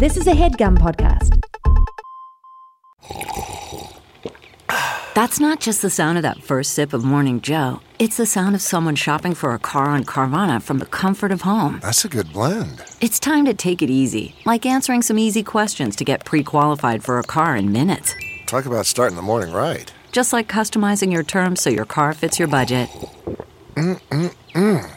This is a headgum podcast. That's not just the sound of that first sip of Morning Joe. It's the sound of someone shopping for a car on Carvana from the comfort of home. That's a good blend. It's time to take it easy, like answering some easy questions to get pre qualified for a car in minutes. Talk about starting the morning right. Just like customizing your terms so your car fits your budget. Mm-mm-mm.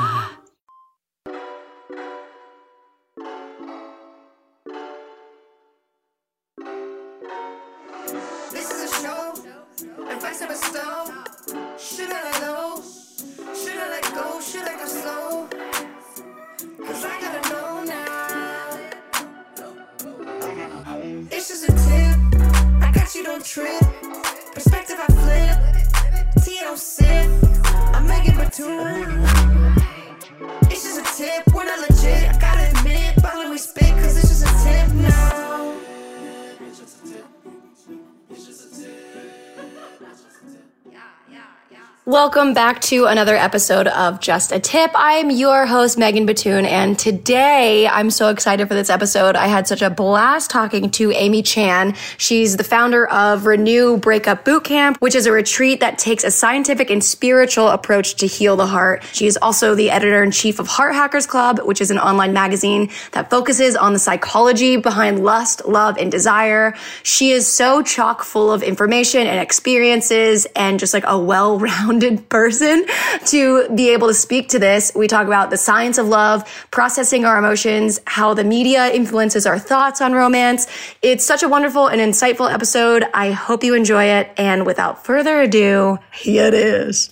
Welcome back to another episode of Just a Tip. I'm your host, Megan Batoon, and today I'm so excited for this episode. I had such a blast talking to Amy Chan. She's the founder of Renew Breakup Bootcamp, which is a retreat that takes a scientific and spiritual approach to heal the heart. She is also the editor in chief of Heart Hackers Club, which is an online magazine that focuses on the psychology behind lust, love, and desire. She is so chock full of information and experiences and just like a well-rounded person to be able to speak to this. We talk about the science of love, processing our emotions, how the media influences our thoughts on romance. It's such a wonderful and insightful episode. I hope you enjoy it. And without further ado, here it is.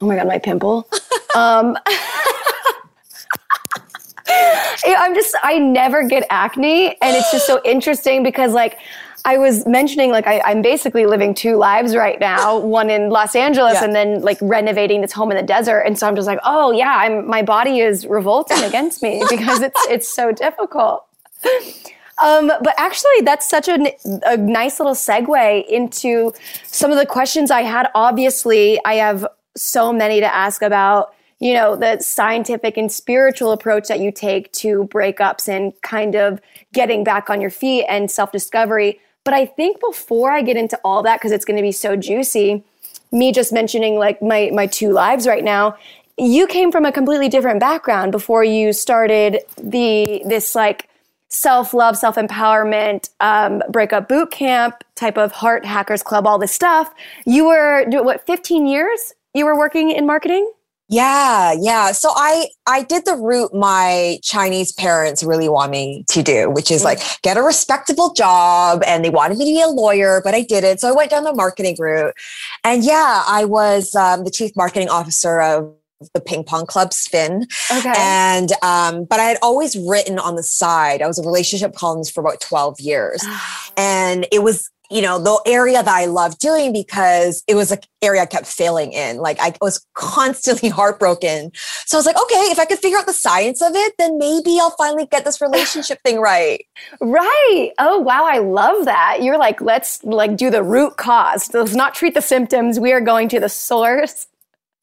Oh my God, my pimple. um, I'm just, I never get acne. And it's just so interesting because, like, I was mentioning, like, I, am basically living two lives right now one in Los Angeles Yeah. and then, like, renovating this home in the desert. And so I'm just like, oh, yeah, I'm, my body is revolting against me because it's, it's so difficult. Um, but actually, that's such a, a nice little segue into some of the questions I had. Obviously, I have so many to ask about, you know, the scientific and spiritual approach that you take to breakups and kind of getting back on your feet and self discovery. But I think before I get into all that, because it's going to be so juicy, me just mentioning like my my two lives right now you came from a completely different background before you started the this like self-love self-empowerment um, breakup boot camp type of heart hackers club all this stuff. You were what 15 years you were working in marketing Yeah, yeah. So I I did the route my Chinese parents really want me to do, which is like get a respectable job and they wanted me to be a lawyer, but I didn't. So I went down the marketing route. And yeah, I was um, the chief marketing officer of the ping pong club spin okay and um, but i had always written on the side i was a relationship columnist for about 12 years and it was you know the area that i loved doing because it was an area i kept failing in. Like i was constantly heartbroken. So i was like okay if i could figure out the science of it then maybe i'll finally get this relationship thing right. Right. Oh wow. I love that. You're like let's like do the root cause. Let's not treat the symptoms. We are going to the source.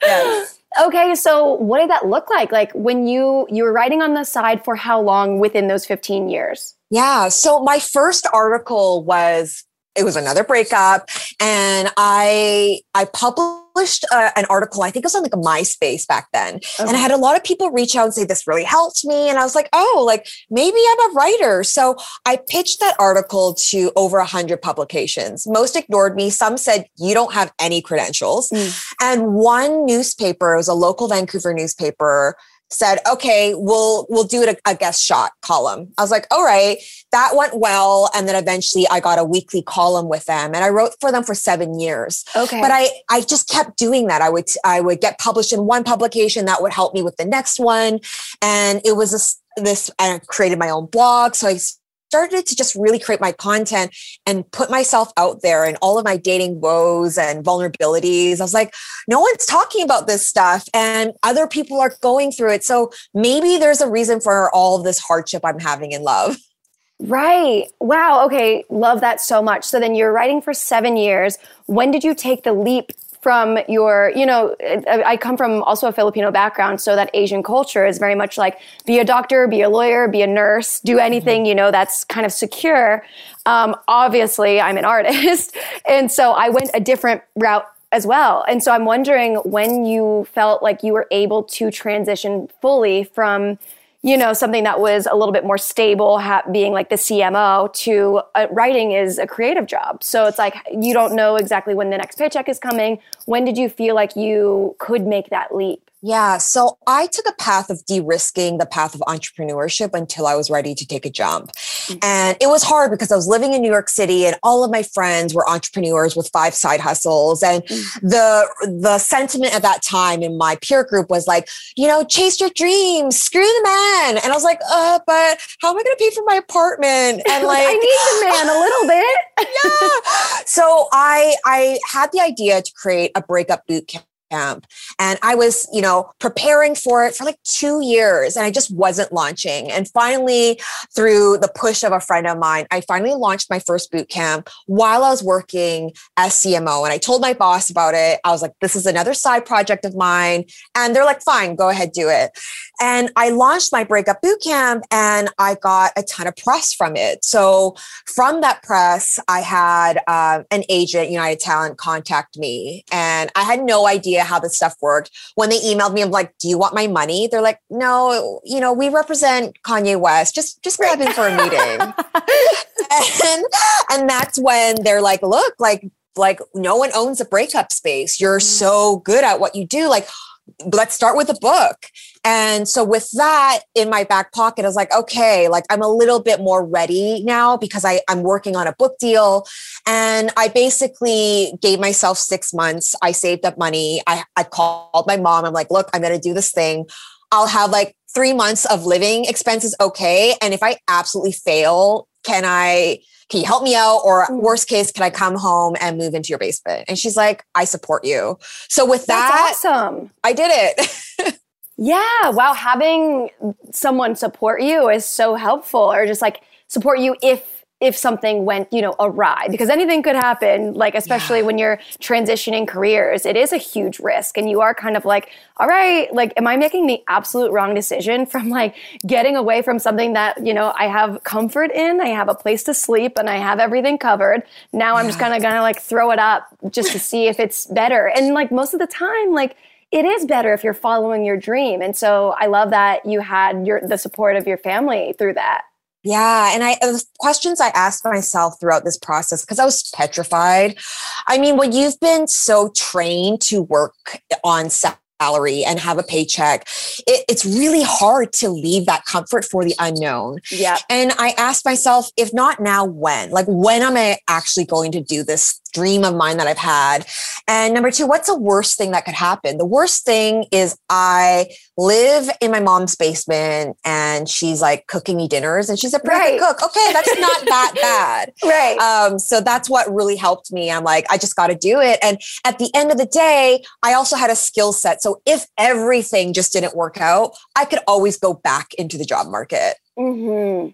Yes. Okay, so what did that look like? Like when you you were writing on the side for how long within those 15 years? Yeah. So my first article was it was another breakup, and I I published uh, an article. I think it was on like a MySpace back then, and I had a lot of people reach out and say this really helped me, and I was like, oh, like maybe I'm a writer. So I pitched that article to over a hundred publications. Most ignored me. Some said you don't have any credentials, and one newspaper, it was a local Vancouver newspaper said, okay, we'll we'll do it a, a guest shot column. I was like, all right, that went well. And then eventually I got a weekly column with them and I wrote for them for seven years. Okay. But I I just kept doing that. I would I would get published in one publication that would help me with the next one. And it was this this I created my own blog. So I started to just really create my content and put myself out there and all of my dating woes and vulnerabilities. I was like, no one's talking about this stuff and other people are going through it. So maybe there's a reason for all of this hardship I'm having in love. Right. Wow. Okay. Love that so much. So then you're writing for seven years. When did you take the leap from your, you know, I come from also a Filipino background, so that Asian culture is very much like be a doctor, be a lawyer, be a nurse, do anything, you know, that's kind of secure. Um, obviously, I'm an artist. And so I went a different route as well. And so I'm wondering when you felt like you were able to transition fully from, you know, something that was a little bit more stable, ha- being like the CMO, to uh, writing is a creative job. So it's like you don't know exactly when the next paycheck is coming. When did you feel like you could make that leap? Yeah. So I took a path of de risking the path of entrepreneurship until I was ready to take a jump. And it was hard because I was living in New York City and all of my friends were entrepreneurs with five side hustles. And the, the sentiment at that time in my peer group was like, you know, chase your dreams, screw the man. And I was like, uh, but how am I going to pay for my apartment? And like, I need the man a little bit. yeah. So I I had the idea to create a breakup boot camp. And I was, you know, preparing for it for like two years and I just wasn't launching. And finally, through the push of a friend of mine, I finally launched my first boot camp while I was working as CMO. And I told my boss about it. I was like, this is another side project of mine. And they're like, fine, go ahead, do it. And I launched my breakup boot camp and I got a ton of press from it. So from that press, I had uh, an agent, United Talent, contact me, and I had no idea how this stuff worked. When they emailed me, I'm like, "Do you want my money?" They're like, "No, you know, we represent Kanye West. Just just grab him for a meeting." and and that's when they're like, "Look, like." Like no one owns a breakup space. You're so good at what you do. Like let's start with a book. And so with that in my back pocket, I was like, okay, like I'm a little bit more ready now because I, I'm working on a book deal. And I basically gave myself six months. I saved up money. I, I called my mom. I'm like, look, I'm going to do this thing. I'll have like three months of living expenses. Okay. And if I absolutely fail, can I, can you help me out? Or mm. worst case, can I come home and move into your basement? And she's like, I support you. So with that, awesome. I did it. Yeah. Wow. Having someone support you is so helpful or just like support you if if something went, you know, awry because anything could happen, like especially when you're transitioning careers, it is a huge risk and you are kind of like, all right, like am I making the absolute wrong decision from like getting away from something that, you know, I have comfort in, I have a place to sleep and I have everything covered. Now I'm just kind of going to like throw it up just to see if it's better. And like most of the time like it is better if you're following your dream. And so I love that you had your the support of your family through that. Yeah. And I, uh, the questions I asked myself throughout this process, because I was petrified. I mean, when you've been so trained to work on salary and have a paycheck, it, it's really hard to leave that comfort for the unknown. Yeah. And I asked myself, if not now, when? Like, when am I actually going to do this dream of mine that I've had? And number two, what's the worst thing that could happen? The worst thing is I live in my mom's basement and she's like cooking me dinners and she's a perfect Right. cook. Okay, that's not that bad. Right. Um, so that's what really helped me. I'm like, I just got to do it. And at the end of the day, I also had a skill set. So if everything just didn't work out, I could always go back into the job market. Mm-hmm.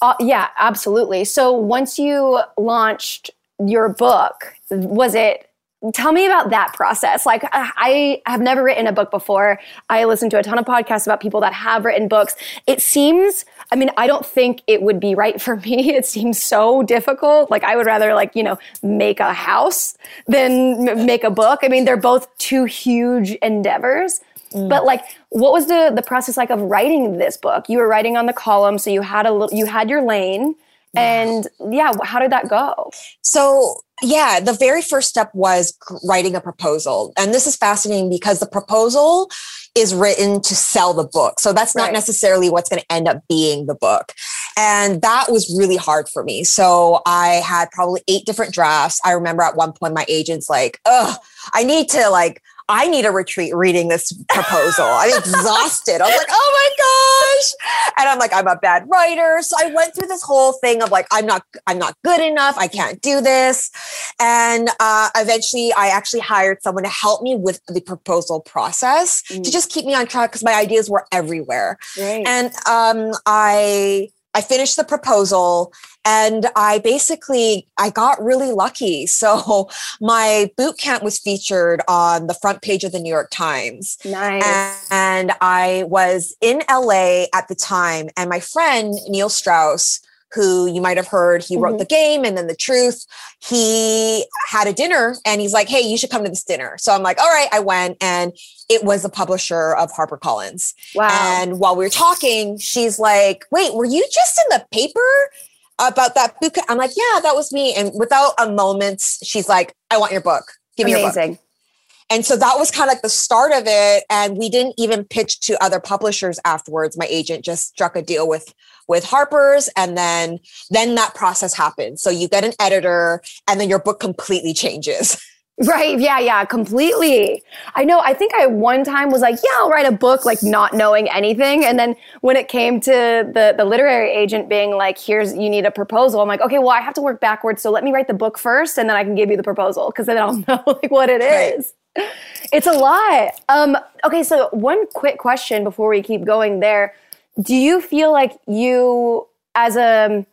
Uh, yeah, absolutely. So once you launched your book, was it? Tell me about that process. Like, I I have never written a book before. I listen to a ton of podcasts about people that have written books. It seems, I mean, I don't think it would be right for me. It seems so difficult. Like, I would rather, like, you know, make a house than m- make a book. I mean, they're both two huge endeavors. Mm. But like, what was the the process like of writing this book? You were writing on the column, so you had a little, you had your lane, and yeah, how did that go? So, yeah, the very first step was writing a proposal. And this is fascinating because the proposal is written to sell the book. So that's not Right. necessarily what's going to end up being the book. And that was really hard for me. So I had probably eight different drafts. I remember at one point my agent's like, "Oh, I need to like I need a retreat reading this proposal. I'm exhausted. I was like, oh my gosh. And I'm like, I'm a bad writer. So I went through this whole thing of like, I'm not, I'm not good enough. I can't do this. And uh, eventually I actually hired someone to help me with the proposal process to just keep me on track because my ideas were everywhere. Right. And um, I I finished the proposal and I basically I got really lucky. So my boot camp was featured on the front page of the New York Times. Nice. And I was in LA at the time and my friend Neil Strauss who you might have heard he wrote Mhm. the game and then the truth he had a dinner and he's like hey you should come to this dinner so i'm like all right i went and it was the publisher of harpercollins wow. and while we were talking, she's like, wait, were you just in the paper about that book? I'm like, yeah, that was me. And without a moment, she's like, I want your book. Give me your book. And so that was kind of like the start of it. And we didn't even pitch to other publishers afterwards. My agent just struck a deal with with Harper's and then then that process happens. So you get an editor and then your book completely changes. Right. Yeah. Yeah. Completely. I know. I think I one time was like, yeah, I'll write a book, like not knowing anything. And then when it came to the, the literary agent being like, here's, you need a proposal. I'm like, okay, well, I have to work backwards. So let me write the book first and then I can give you the proposal. Cause then I'll know like what it Right. is. It's a lot. Um, okay. So one quick question before we keep going there. Do you feel like you as a,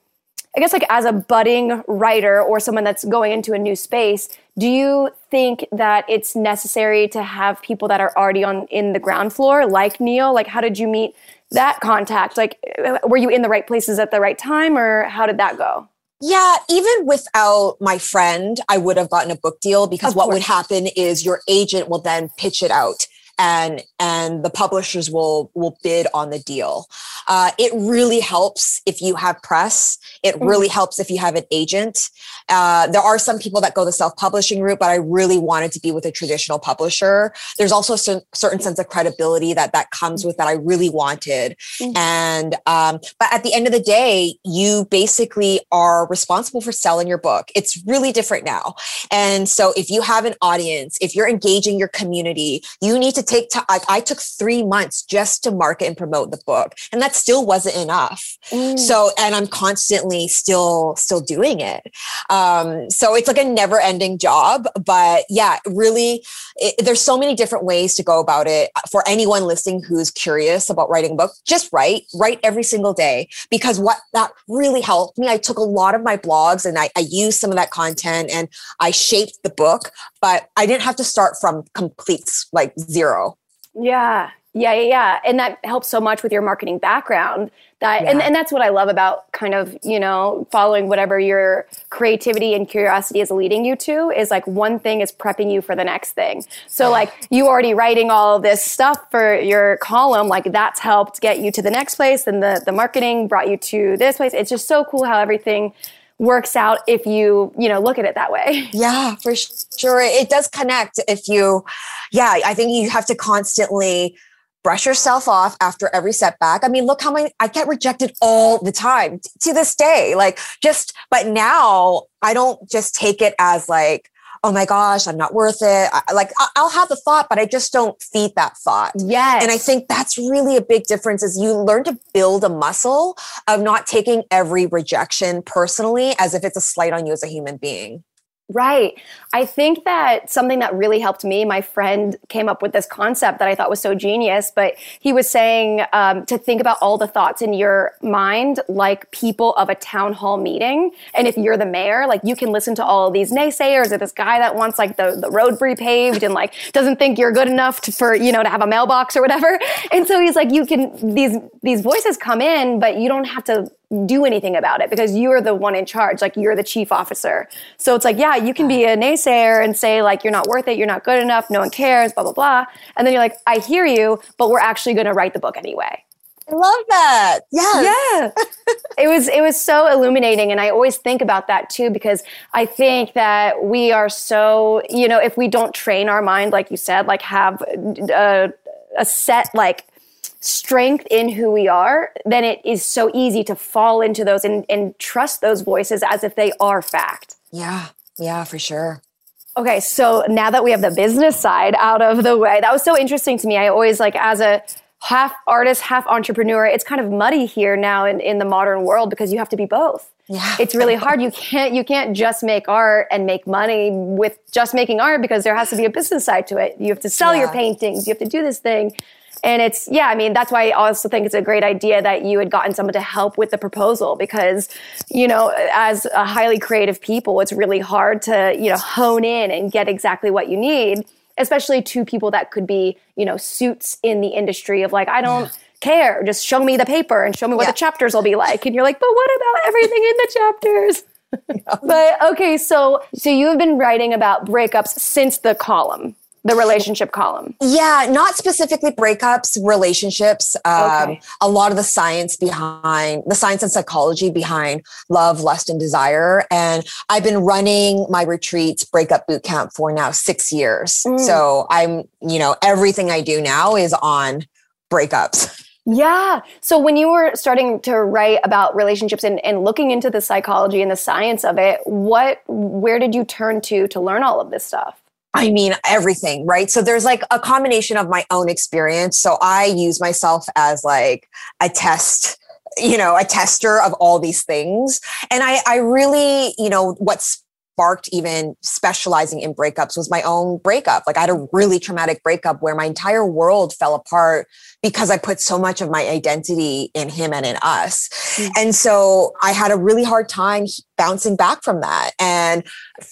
I guess like as a budding writer or someone that's going into a new space, do you think that it's necessary to have people that are already on in the ground floor, like Neil? Like, how did you meet that contact? Like, were you in the right places at the right time, or how did that go? Yeah, even without my friend, I would have gotten a book deal because Of what would happen is your agent will then pitch it out and and the publishers will will bid on the deal. Uh, it really helps if you have press. It Mm-hmm. really helps if you have an agent. Uh, there are some people that go the self publishing route, but I really wanted to be with a traditional publisher. There's also a certain sense of credibility that that comes with that I really wanted. Mhm. And um, but at the end of the day, you basically are responsible for selling your book. It's really different now. And so if you have an audience, if you're engaging your community, you need to take time. Like I took three months just to market and promote the book, and that still wasn't enough. So, and I'm constantly still still doing it. Um, Um, so it's like a never ending job. But yeah, really, it, there's so many different ways to go about it. Uh, for anyone listening who's curious about writing a book, just write, write every single day. Because what that really helped me, I took a lot of my blogs and I, I used some of that content and I shaped the book, but I didn't have to start from complete like zero. Yeah. Yeah, yeah, yeah. And that helps so much with your marketing background. That and, Yeah. and that's what I love about kind of, you know, following whatever your creativity and curiosity is leading you to is like one thing is prepping you for the next thing. So like you already writing all this stuff for your column, like that's helped get you to the next place and the the marketing brought you to this place. It's just so cool how everything works out if you, you know, look at it that way. Yeah, for sure. It does connect if you, yeah, I think you have to constantly brush yourself off after every setback. I mean, look how many I get rejected all the time t- to this day. Like, just, but now I don't just take it as like, oh my gosh, I'm not worth it. I, like, I- I'll have the thought, but I just don't feed that thought. Yes. And I think that's really a big difference is you learn to build a muscle of not taking every rejection personally as if it's a slight on you as a human being. Right. I think that something that really helped me, my friend came up with this concept that I thought was so genius, but he was saying um, to think about all the thoughts in your mind like people of a town hall meeting. And if you're the mayor, like you can listen to all these naysayers or this guy that wants like the, the road repaved and like doesn't think you're good enough to, for, you know, to have a mailbox or whatever. And so he's like, you can, these, these voices come in, but you don't have to do anything about it because you're the one in charge like you're the chief officer so it's like yeah you can be a naysayer and say like you're not worth it you're not good enough no one cares blah blah blah and then you're like i hear you but we're actually going to write the book anyway I love that. Yes. yeah it was it was so illuminating and i always think about that too because i think that we are so you know if we don't train our mind like you said like have a, a set like strength in who we are then it is so easy to fall into those and, and trust those voices as if they are fact Yeah. Yeah, for sure. Okay, so now that we have the business side out of the way, that was so interesting to me. I always like as a half artist, half entrepreneur, it's kind of muddy here now in, in the modern world because you have to be both. Yeah. It's really hard. You can't you can't just make art and make money with just making art because there has to be a business side to it. You have to sell your paintings, you have to do this thing. And it's, yeah, I mean, that's why I also think it's a great idea that you had gotten someone to help with the proposal because, you know, as a highly creative people, it's really hard to, you know, hone in and get exactly what you need, especially to people that could be, you know, suits in the industry of like, I don't yeah. care. Just show me the paper and show me what yeah. the chapters will be like. And you're like, but what about everything in the chapters? but okay, so so you have been writing about breakups since the column the relationship column yeah not specifically breakups relationships um, okay. a lot of the science behind the science and psychology behind love lust and desire and i've been running my retreats breakup boot camp for now six years mm. so i'm you know everything i do now is on breakups yeah. So when you were starting to write about relationships and, and looking into the psychology and the science of it, what where did you turn to to learn all of this stuff? I mean, everything, right? So there's like a combination of my own experience. So I use myself as like a test you know a tester of all these things and i i really you know what's sparked even specializing in breakups was my own breakup. Like I had a really traumatic breakup where my entire world fell apart because I put so much of my identity in him and in us. Mm-hmm. And so I had a really hard time bouncing back from that. And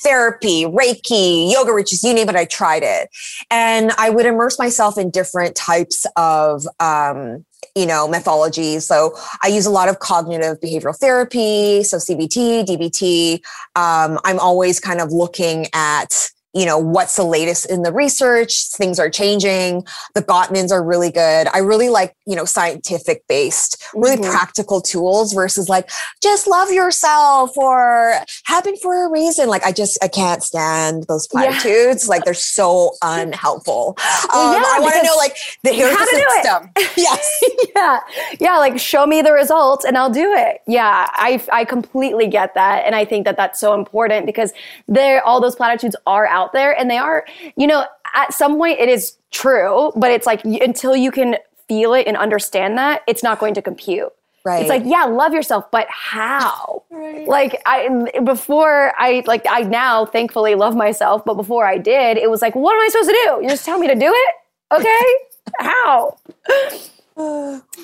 therapy, Reiki, yoga retreats, you name it, I tried it. And I would immerse myself in different types of um, you know, methodologies. So I use a lot of cognitive behavioral therapy, so CBT, DBT. Um, I'm always kind of looking at you know, what's the latest in the research? Things are changing. The Gottmans are really good. I really like, you know, scientific based, really mm-hmm. practical tools versus like, just love yourself or happen for a reason. Like, I just, I can't stand those platitudes. Yeah. Like, they're so unhelpful. Well, um, yeah, I want to know, like, the, here's how the system. yes. yeah. Yeah. Like, show me the results and I'll do it. Yeah. I, I completely get that. And I think that that's so important because there, all those platitudes are out out there and they are, you know, at some point it is true, but it's like until you can feel it and understand that, it's not going to compute. Right. It's like, yeah, love yourself, but how? Right. Like I before I like I now thankfully love myself, but before I did, it was like, what am I supposed to do? You just tell me to do it? Okay? how?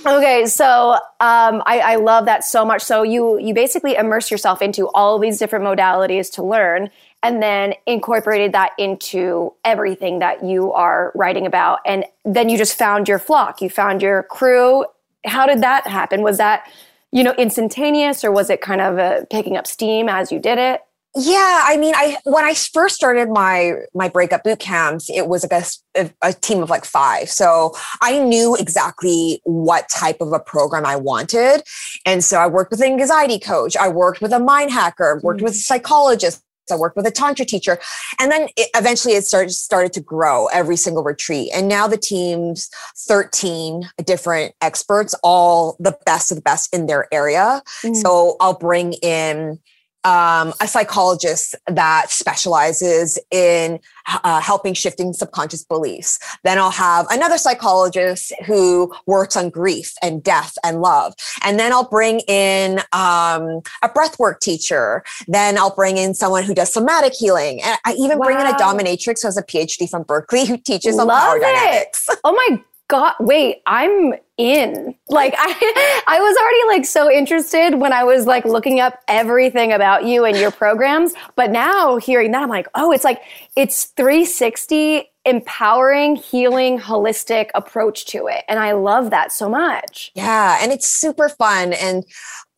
Okay, so um, I, I love that so much. So you you basically immerse yourself into all these different modalities to learn, and then incorporated that into everything that you are writing about. And then you just found your flock, you found your crew. How did that happen? Was that, you know, instantaneous or was it kind of a, picking up steam as you did it? Yeah, I mean, I when I first started my my breakup boot camps, it was like a, a, team of like five. So I knew exactly what type of a program I wanted, and so I worked with an anxiety coach, I worked with a mind hacker, worked mm-hmm. with a psychologist, I worked with a tantra teacher, and then it, eventually it started started to grow every single retreat. And now the team's thirteen different experts, all the best of the best in their area. Mm. So I'll bring in um, a psychologist that specializes in uh, helping shifting subconscious beliefs. Then I'll have another psychologist who works on grief and death and love. And then I'll bring in um, a breathwork teacher. Then I'll bring in someone who does somatic healing. And I even wow. bring in a dominatrix who has a PhD from Berkeley who teaches on power it. dynamics. Oh my God, wait, I'm in. Like I I was already like so interested when I was like looking up everything about you and your programs, but now hearing that I'm like, "Oh, it's like it's 360 empowering, healing, holistic approach to it." And I love that so much. Yeah, and it's super fun and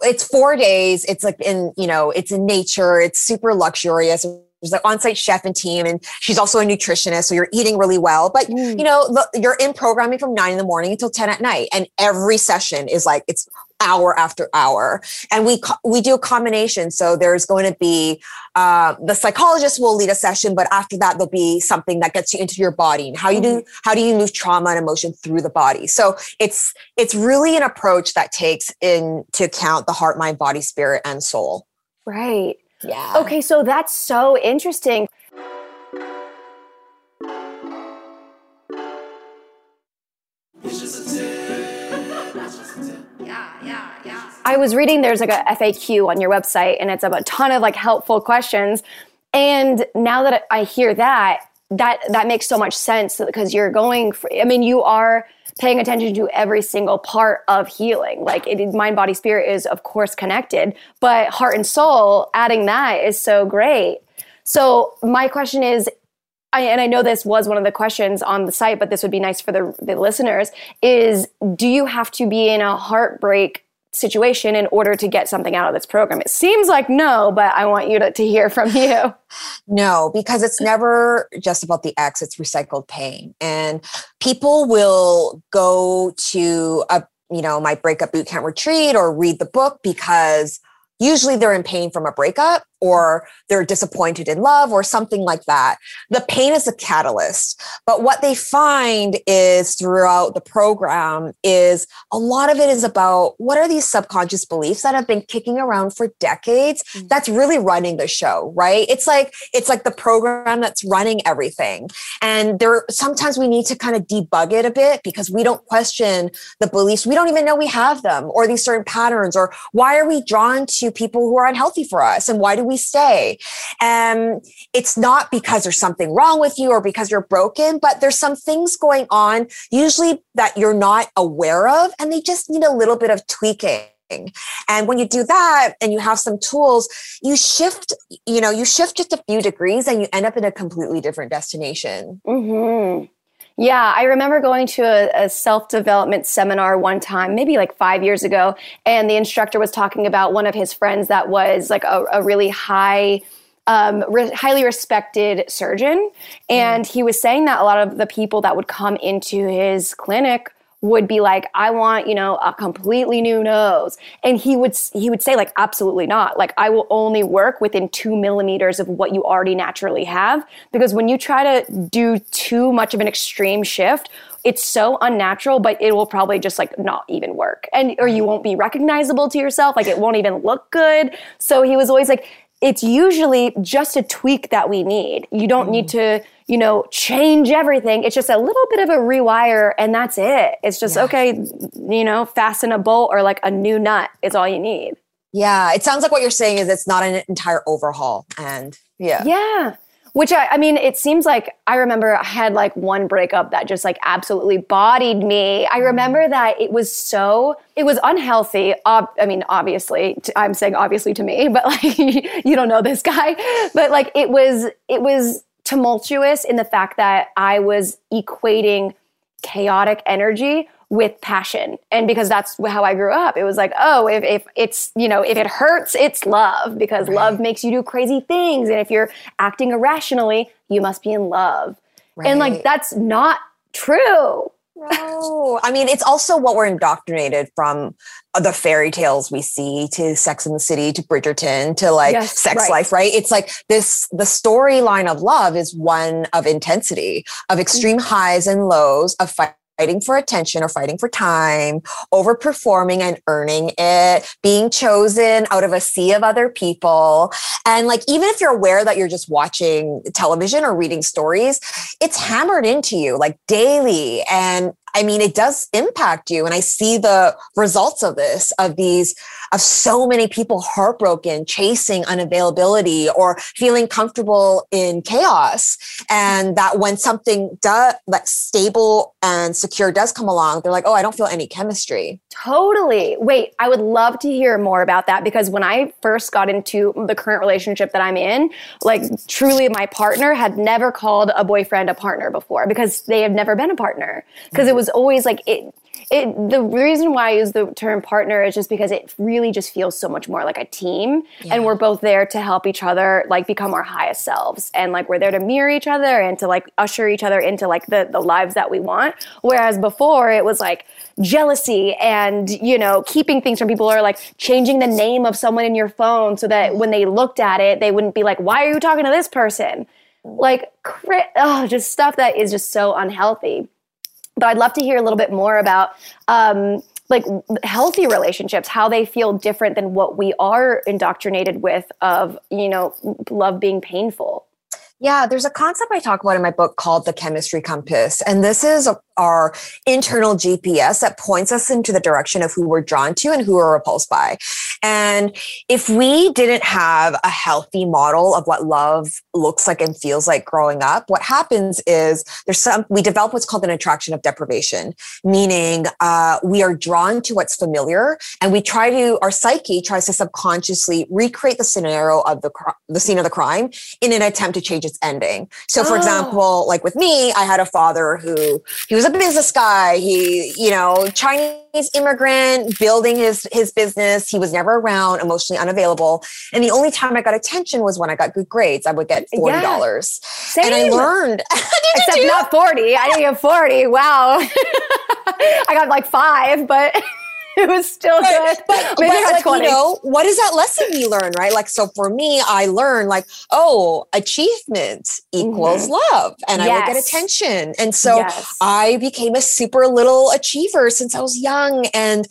it's 4 days. It's like in, you know, it's in nature, it's super luxurious there's an on-site chef and team, and she's also a nutritionist. So you're eating really well. But mm. you know, you're in programming from nine in the morning until 10 at night. And every session is like it's hour after hour. And we we do a combination. So there's going to be uh, the psychologist will lead a session, but after that there'll be something that gets you into your body and how you do mm. how do you move trauma and emotion through the body. So it's it's really an approach that takes into account the heart, mind, body, spirit, and soul. Right. Yeah. Okay, so that's so interesting. Yeah, yeah, yeah. I was reading there's like a FAQ on your website and it's a ton of like helpful questions. And now that I hear that, that that makes so much sense because you're going for, I mean you are paying attention to every single part of healing. Like it, mind, body, spirit is of course connected, but heart and soul, adding that is so great. So my question is, I, and I know this was one of the questions on the site, but this would be nice for the, the listeners, is do you have to be in a heartbreak situation in order to get something out of this program? It seems like no, but I want you to, to hear from you. No, because it's never just about the X, it's recycled pain. And people will go to a you know my breakup boot camp retreat or read the book because usually they're in pain from a breakup or they're disappointed in love or something like that. The pain is a catalyst. But what they find is throughout the program is a lot of it is about what are these subconscious beliefs that have been kicking around for decades mm-hmm. that's really running the show, right? It's like it's like the program that's running everything. And there sometimes we need to kind of debug it a bit because we don't question the beliefs. We don't even know we have them or these certain patterns or why are we drawn to people who are unhealthy for us and why do we stay? And it's not because there's something wrong with you or because you're broken, but there's some things going on, usually that you're not aware of, and they just need a little bit of tweaking. And when you do that and you have some tools, you shift, you know, you shift just a few degrees and you end up in a completely different destination. Mm-hmm. Yeah, I remember going to a, a self development seminar one time, maybe like five years ago, and the instructor was talking about one of his friends that was like a, a really high. Um, re- highly respected surgeon. And mm. he was saying that a lot of the people that would come into his clinic would be like i want you know a completely new nose. And he would he would say like absolutely not. Like i will only work within two millimeters of what you already naturally have. Because when you try to do too much of an extreme shift it's so unnatural but it will probably just like not even work. And or you won't be recognizable to yourself. Like it won't even look good. So he was always like it's usually just a tweak that we need you don't mm. need to you know, change everything. It's just a little bit of a rewire and that's it. It's just, yeah. okay, you know, fasten a bolt or like a new nut is all you need. Yeah. It sounds like what you're saying is it's not an entire overhaul. And yeah. Yeah. Which I, I mean, it seems like I remember I had like one breakup that just like absolutely bodied me. I mm-hmm. remember that it was so, it was unhealthy. Ob- I mean, obviously, I'm saying obviously to me, but like you don't know this guy, but like it was, it was tumultuous in the fact that I was equating chaotic energy with passion. And because that's how I grew up, it was like, oh, if, if it's, you know, if it hurts, it's love because right. love makes you do crazy things. And if you're acting irrationally, you must be in love. Right. And like, that's not true. No, I mean, it's also what we're indoctrinated from the fairy tales we see to Sex in the City to Bridgerton to like yes, sex right. life, right? It's like this the storyline of love is one of intensity, of extreme mm-hmm. highs and lows, of fight fighting for attention or fighting for time, overperforming and earning it, being chosen out of a sea of other people. And like, even if you're aware that you're just watching television or reading stories, it's hammered into you like daily. And I mean, it does impact you. And I see the results of this, of these, of so many people heartbroken, chasing unavailability or feeling comfortable in chaos. And that when something does, that stable and secure does come along, they're like, oh, I don't feel any chemistry. Totally. Wait, I would love to hear more about that because when I first got into the current relationship that I'm in, like truly my partner had never called a boyfriend a partner before because they had never been a partner. Because it mm-hmm. was always like it it the reason why I use the term partner is just because it really just feels so much more like a team. Yeah. and we're both there to help each other like become our highest selves. And like we're there to mirror each other and to like usher each other into like the the lives that we want. Whereas before it was like jealousy and you know keeping things from people or like changing the name of someone in your phone so that when they looked at it they wouldn't be like why are you talking to this person? Like oh just stuff that is just so unhealthy but I'd love to hear a little bit more about um, like healthy relationships, how they feel different than what we are indoctrinated with of, you know, love being painful. Yeah, there's a concept I talk about in my book called the chemistry compass. And this is our internal GPS that points us into the direction of who we're drawn to and who we're repulsed by. And if we didn't have a healthy model of what love looks like and feels like growing up, what happens is there's some, we develop what's called an attraction of deprivation, meaning uh, we are drawn to what's familiar and we try to, our psyche tries to subconsciously recreate the scenario of the, the scene of the crime in an attempt to change its ending. So for Oh. example, like with me, I had a father who, he was a business guy. He, you know, Chinese immigrant building his, his business. He was never around, emotionally unavailable. And the only time I got attention was when I got good grades. I would get $40. Same. And I learned. Except not 40. I didn't get 40. Wow. I got like five, but it was still good. But, Maybe but, like, 20. you know, what is that lesson we learn, right? Like, so for me, I learned like, oh, achievement equals love, and I would get Mm-hmm. Attention. And so Yes. I became a super little achiever since I was young, and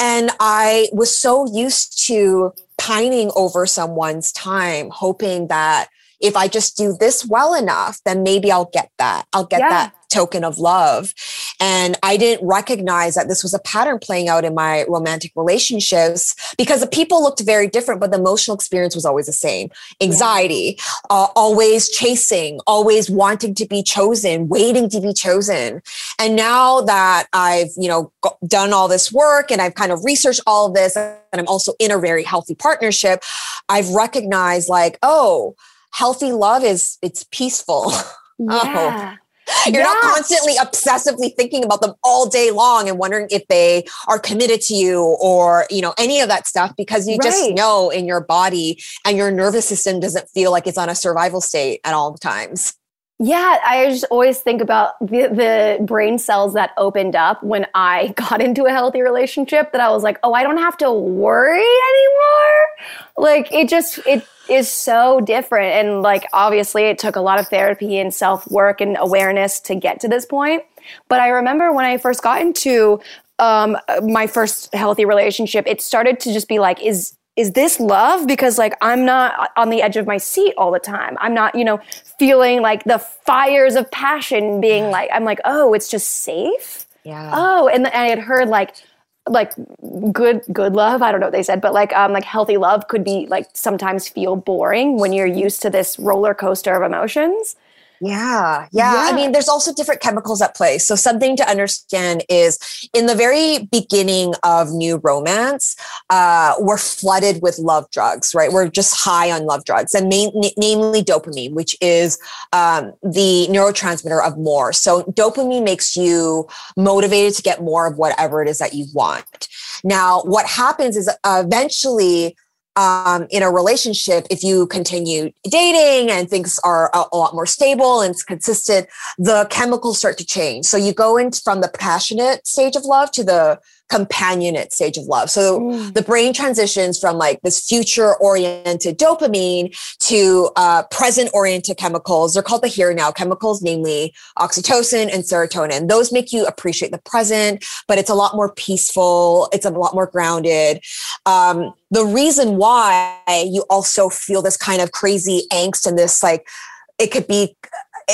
and I was so used to pining over someone's time, hoping that if I just do this well enough, then maybe I'll get that. I'll get Yeah. that token of love. And I didn't recognize that this was a pattern playing out in my romantic relationships because the people looked very different, but the emotional experience was always the same. Anxiety, uh, always chasing, always wanting to be chosen, waiting to be chosen. And now that I've, you know, done all this work and I've kind of researched all of this and I'm also in a very healthy partnership, I've recognized like, oh, healthy love is it's peaceful. Oh. Yeah. You're not constantly obsessively thinking about them all day long and wondering if they are committed to you or, you know, any of that stuff because you just know in your body and your nervous system doesn't feel like it's on a survival state at all times. Yeah, I just always think about the, the brain cells that opened up when I got into a healthy relationship that I was like, oh, I don't have to worry anymore. Like it just, it is so different. And like, obviously, it took a lot of therapy and self work and awareness to get to this point. But I remember when I first got into um, my first healthy relationship, it started to just be like, is, is this love? Because like I'm not on the edge of my seat all the time. I'm not, you know, feeling like the fires of passion being like, I'm like, oh, it's just safe. Yeah. Oh, and I had heard like, like good, good love. I don't know what they said, but like, um, like healthy love could be like sometimes feel boring when you're used to this roller coaster of emotions. Yeah, yeah. I mean, there's also different chemicals at play. So, something to understand is in the very beginning of new romance, uh, we're flooded with love drugs, right? We're just high on love drugs, and main, n- namely dopamine, which is um, the neurotransmitter of more. So, dopamine makes you motivated to get more of whatever it is that you want. Now, what happens is uh, eventually, um, in a relationship, if you continue dating and things are a, a lot more stable and consistent, the chemicals start to change. So you go in from the passionate stage of love to the companionate stage of love. So the brain transitions from like this future oriented dopamine to uh, present oriented chemicals. They're called the here now chemicals, namely oxytocin and serotonin. Those make you appreciate the present, but it's a lot more peaceful. It's a lot more grounded. Um, the reason why you also feel this kind of crazy angst and this like, it could be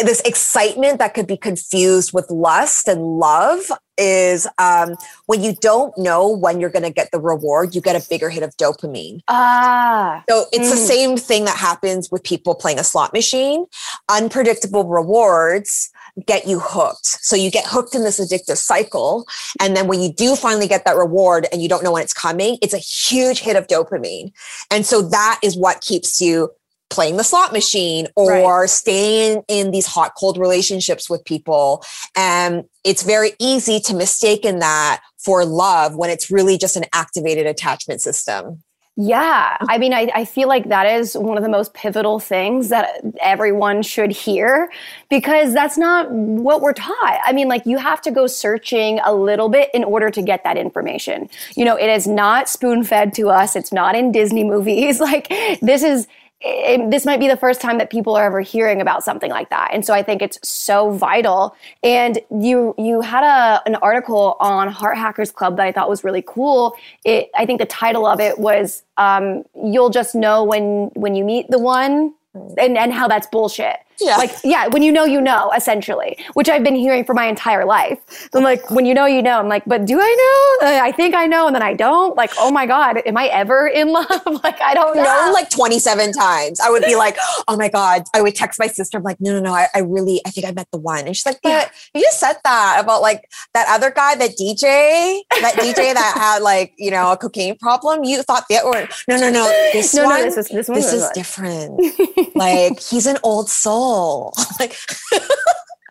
this excitement that could be confused with lust and love is um, when you don't know when you're going to get the reward, you get a bigger hit of dopamine. Ah, So it's the Mm. same thing that happens with people playing a slot machine. Unpredictable rewards get you hooked. So you get hooked in this addictive cycle. And then when you do finally get that reward and you don't know when it's coming, it's a huge hit of dopamine. And so that is what keeps you playing the slot machine or staying in these hot cold relationships with people and it's very easy to mistake in that for love when it's really just an activated attachment system Yeah, I mean, I, I feel like that is one of the most pivotal things that everyone should hear because that's not what we're taught. I mean, like, you have to go searching a little bit in order to get that information. You know, it is not spoon fed to us, it's not in Disney movies. Like, this is. It, this might be the first time that people are ever hearing about something like that. And so i think it's so vital. And you you had a an article on heart hackers club that i thought was really cool. It i think the title of it was um, you'll just know when when you meet the one and and how that's bullshit Yeah. Like, yeah, when you know, you know, essentially, which I've been hearing for my entire life. I'm like, when you know, you know. I'm like, but do I know? Uh, I think I know, and then I don't. Like, oh my God, am I ever in love? like, I don't know. No, like 27 times. I would be like, oh my God. I would text my sister. I'm like, no, no, no. I, I really, I think I met the one. And she's like, but Yeah. you just said that about like that other guy, that DJ, that DJ that had like, you know, a cocaine problem. You thought that were, no, no, no. This No, no, this is- this one this is one. different. like he's an old soul. like,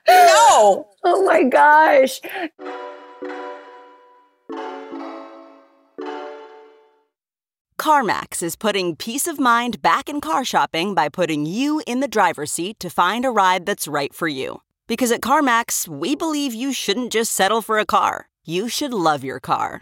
no. oh my gosh. CarMax is putting peace of mind back in car shopping by putting you in the driver's seat to find a ride that's right for you. Because at CarMax, we believe you shouldn't just settle for a car, you should love your car.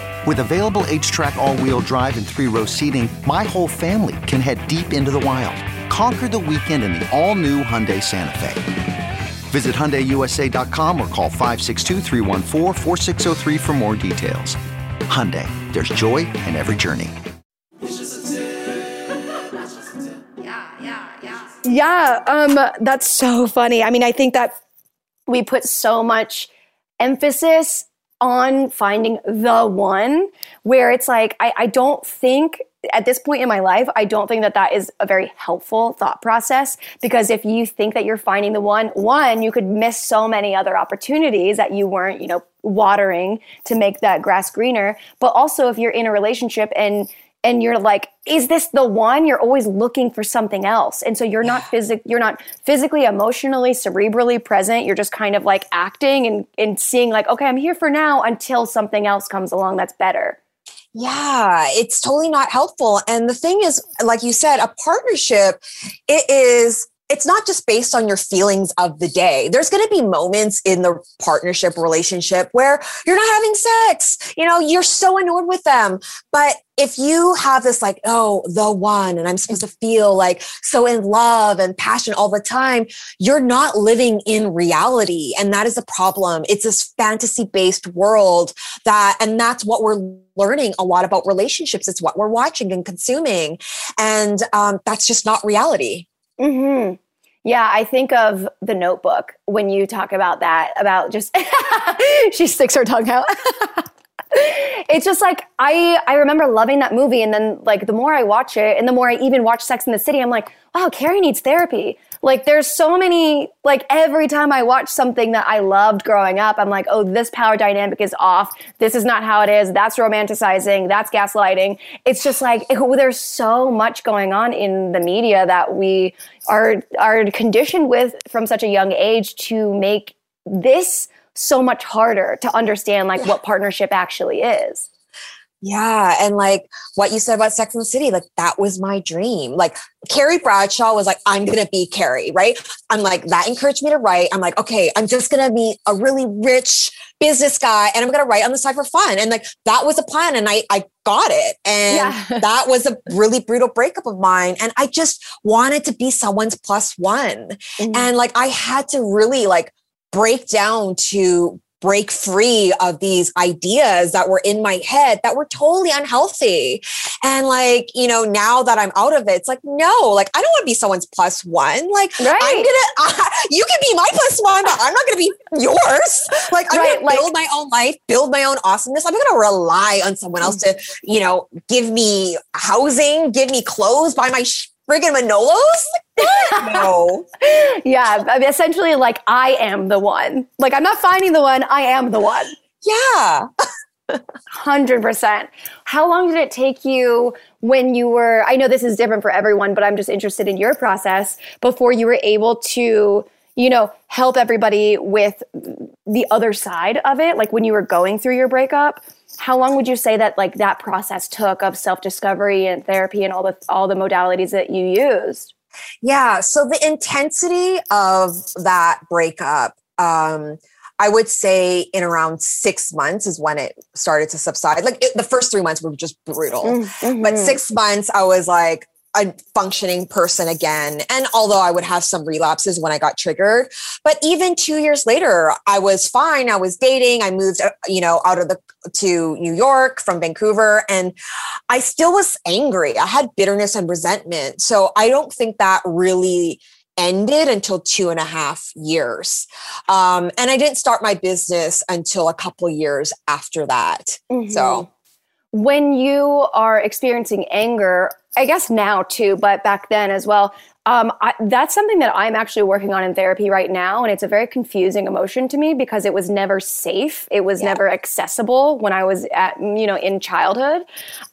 With available HTRAC, all wheel drive, and three row seating, my whole family can head deep into the wild. Conquer the weekend in the all new Hyundai Santa Fe. Visit HyundaiUSA.com or call 562-314-4603 for more details. Hyundai, there's joy in every journey. Yeah, yeah, yeah. Yeah, um, that's so funny. I mean, I think that we put so much emphasis on finding the one where it's like, I, I don't think at this point in my life, I don't think that that is a very helpful thought process because if you think that you're finding the one, one, you could miss so many other opportunities that you weren't, you know, watering to make that grass greener. But also if you're in a relationship and and you're like is this the one? You're always looking for something else. And so you're not physic you're not physically emotionally cerebrally present. You're just kind of like acting and and seeing like okay i'm here for now until something else comes along that's better. Yeah, it's totally not helpful. And the thing is, like you said, a partnership, it is, it's not just based on your feelings of the day. There's going to be moments in the partnership relationship where you're not having sex. You know, you're so annoyed with them. But if you have this like, oh, the one, and I'm supposed to feel like so in love and passion all the time, you're not living in reality. And that is a problem. It's this fantasy based world that, and that's what we're learning a lot about relationships. It's what we're watching and consuming. And um, that's just not reality. Hmm Yeah, I think of the notebook when you talk about that, about just she sticks her tongue out. it's just like I I remember loving that movie and then like the more I watch it and the more I even watch Sex in the City, I'm like, wow, Carrie needs therapy. Like there's so many like every time I watch something that I loved growing up, I'm like, oh, this power dynamic is off. This is not how it is. That's romanticizing. That's gaslighting. It's just like it- there's so much going on in the media that we are are conditioned with from such a young age to make this so much harder to understand like what partnership actually is. Yeah. And like what you said about Sex and the City, like that was my dream. Like Carrie Bradshaw was like, I'm going to be Carrie, right? I'm like, that encouraged me to write. I'm like, okay, I'm just going to be a really rich business guy and I'm going to write on the side for fun. And like that was a plan and I, I got it. And Yeah. that was a really brutal breakup of mine. And I just wanted to be someone's plus one. Mhm. And like I had to really like break down to break free of these ideas that were in my head that were totally unhealthy. And like, you know, now that I'm out of it, it's like, no, like I don't want to be someone's plus one. Like Right. I'm gonna, you can be my plus one, but I'm not gonna be yours. Like I'm Right, gonna like- build my own life, build my own awesomeness. I'm not gonna rely on someone else mm. to, you know, give me housing, give me clothes, buy my sh- friggin' Manolos. No. yeah, I mean, essentially like I am the one. Like I'm not finding the one, I am the one. Yeah. 100%. How long did it take you when you were, I know this is different for everyone, but I'm just interested in your process before you were able to, you know, help everybody with the other side of it? Like when you were going through your breakup? How long would you say that like that process took of self-discovery and therapy and all the all the modalities that you used? Yeah. So the intensity of that breakup, um, I would say in around six months is when it started to subside. Like it, the first three months were just brutal, Mm-hmm. but six months I was like a functioning person again. And although I would have some relapses when I got triggered, but even two years later, I was fine. I was dating. I moved, uh, you know, out of the to New York from Vancouver, and I still was angry. I had bitterness and resentment. So I don't think that really ended until two and a half years. Um, and I didn't start my business until a couple years after that. So when you are experiencing anger, I guess now too, but back then as well, um, I, that's something that I'm actually working on in therapy right now. And it's a very confusing emotion to me because it was never safe. It was never accessible when I was at, you know, in childhood.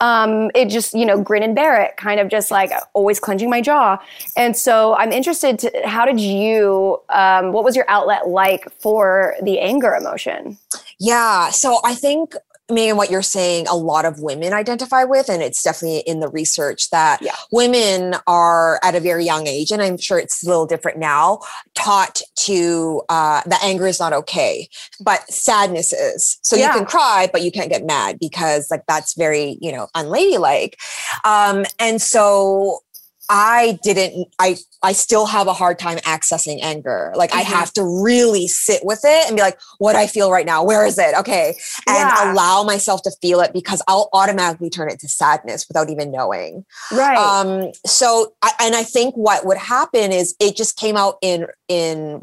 Um, it just, you know, grin and bear it, kind of just like always clenching my jaw. And so I'm interested to, how did you, um, what was your outlet like for the anger emotion? Yeah. So I think, Megan, what you're saying, a lot of women identify with, and it's definitely in the research that Yeah. women are at a very young age, and I'm sure it's a little different now, taught to uh, that anger is not okay, but sadness is. So Yeah. you can cry, but you can't get mad because like that's very you know unladylike. Um, and so I didn't, I, I still have a hard time accessing anger. Like I Mhm. have to really sit with it and be like, what I feel right now, where is it? Okay. And Yeah. allow myself to feel it because I'll automatically turn it to sadness without even knowing. Right. Um, so, I, and I think what would happen is it just came out in, in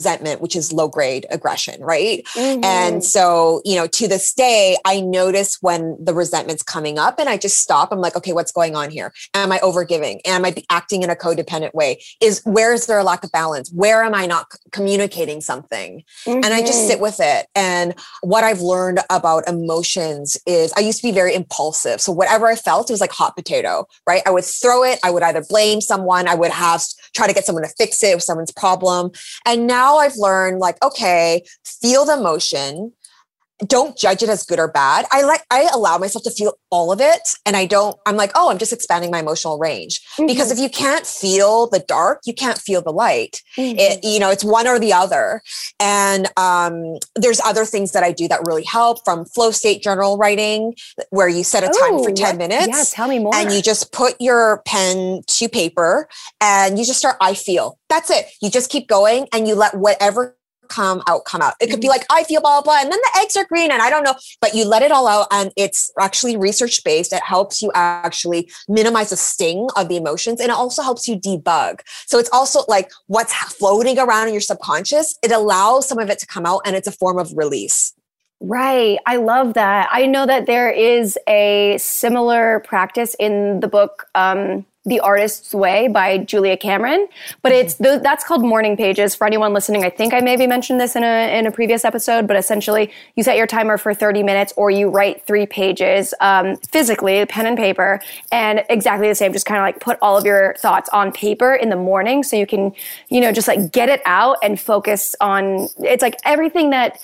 resentment, which is low grade aggression, right? Mhm. And so, you know, to this day, I notice when the resentment's coming up and I just stop. I'm like, okay, what's going on here? Am I overgiving? Am I acting in a codependent way? Is where is there a lack of balance? Where am I not communicating something? And I just Mhm. sit with it. And what I've learned about emotions is I used to be very impulsive. So whatever I felt, it was like hot potato, right? I would throw it. I would either blame someone. I would have try to get someone to fix it. It was someone's problem. And now I've learned like, okay, feel the emotion. Don't judge it as good or bad. I like, I allow myself to feel all of it. And I don't, I'm like, oh, I'm just expanding my emotional range. Because if you can't feel the dark, you can't feel the light. It, you know, it's one or the other. And um, there's other things that I do that really help from flow state journal writing, where you set a time for 10 what- minutes Yeah, tell me more. and you just put your pen to paper and you just start i feel that's it you just keep going and you let whatever come out come out it could be Mm-hmm. like i feel blah blah blah and then the eggs are green and i don't know but you let it all out and it's actually research based it helps you actually minimize the sting of the emotions and it also helps you debug so it's also like what's floating around in your subconscious it allows some of it to come out and it's a form of release Right. I love that. I know that there is a similar practice in the book, um, The Artist's Way by Julia Cameron, but it's th- that's called morning pages. For anyone listening, I think I maybe mentioned this in a in a previous episode, but essentially, you set your timer for thirty minutes, or you write three pages um, physically, pen and paper, and exactly the same. Just kind of like put all of your thoughts on paper in the morning, so you can, you know, just like get it out and focus on. It's like everything that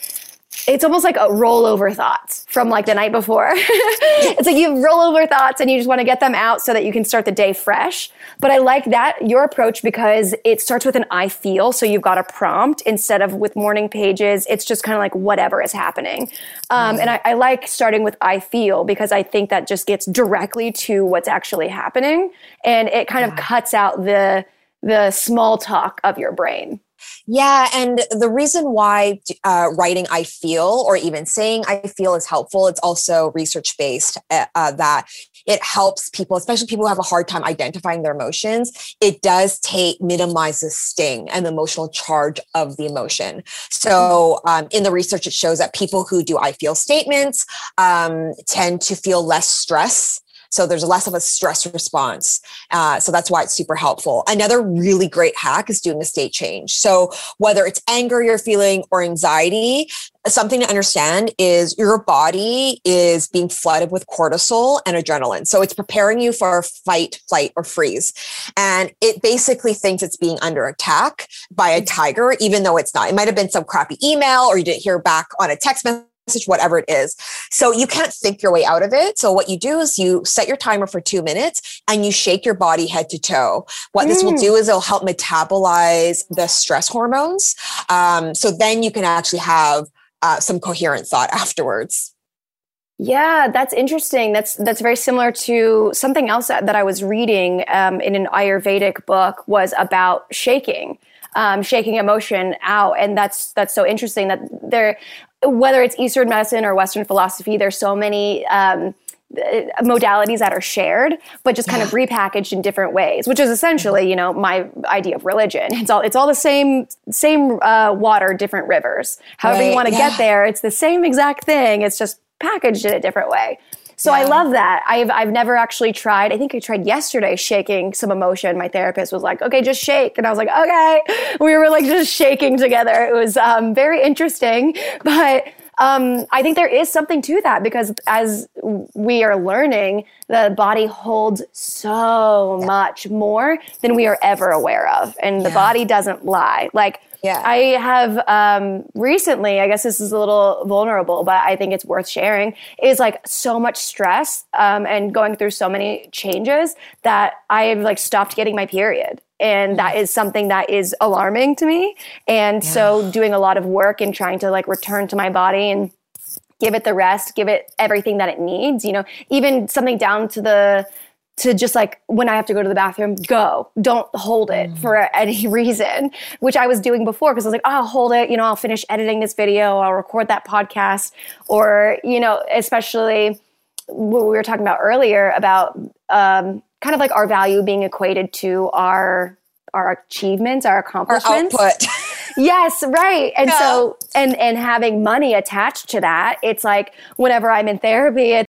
it's almost like a rollover thoughts from like the night before. it's like you have rollover thoughts and you just want to get them out so that you can start the day fresh. But I like that your approach because it starts with an I feel. So you've got a prompt instead of with morning pages. It's just kind of like whatever is happening. Um, and I, I like starting with I feel because I think that just gets directly to what's actually happening and it kind of cuts out the the small talk of your brain. Yeah, and the reason why uh, writing "I feel" or even saying "I feel" is helpful, it's also research based. Uh, uh, that it helps people, especially people who have a hard time identifying their emotions. It does take minimize the sting and the emotional charge of the emotion. So, um, in the research, it shows that people who do "I feel" statements um, tend to feel less stress so there's less of a stress response. Uh, so that's why it's super helpful. Another really great hack is doing a state change. So whether it's anger you're feeling or anxiety, something to understand is your body is being flooded with cortisol and adrenaline. So it's preparing you for fight, flight, or freeze. And it basically thinks it's being under attack by a tiger, even though it's not. It might have been some crappy email or you didn't hear back on a text message message, whatever it is. So you can't think your way out of it. So what you do is you set your timer for two minutes and you shake your body head to toe. What mm. this will mm. do is it'll help metabolize the stress hormones. Um, so then you can actually have uh, some coherent thought afterwards. Yeah, that's interesting. That's that's very similar to something else that, that I was reading um, in an Ayurvedic book was about shaking, um, shaking emotion out, and that's that's so interesting that there, whether it's Eastern medicine or Western philosophy, there's so many. Um, modalities that are shared but just kind of repackaged in different ways which is essentially you know my idea of religion it's all it's all the same same uh, water different rivers however right. you want to yeah. get there it's the same exact thing it's just packaged in a different way. So yeah. I love that. I've I've never actually tried. I think I tried yesterday shaking some emotion. My therapist was like, "Okay, just shake," and I was like, "Okay." We were like just shaking together. It was um, very interesting, but um, I think there is something to that because as we are learning, the body holds so yeah. much more than we are ever aware of, and the body doesn't lie. Like yeah. I have um, recently, I guess this is a little vulnerable, but I think it's worth sharing, is like so much stress um, and going through so many changes that I've like stopped getting my period. And that is something that is alarming to me. And yeah. so doing a lot of work and trying to like return to my body and give it the rest, give it everything that it needs, you know, even something down to the to just like when I have to go to the bathroom, go. Don't hold it mm. for any reason, which I was doing before because I was like, oh, I'll hold it. You know, I'll finish editing this video, I'll record that podcast. Or, you know, especially what we were talking about earlier about um, kind of like our value being equated to our our achievements, our accomplishments. Our output. yes, right. And yeah. so and and having money attached to that, it's like whenever I'm in therapy, it's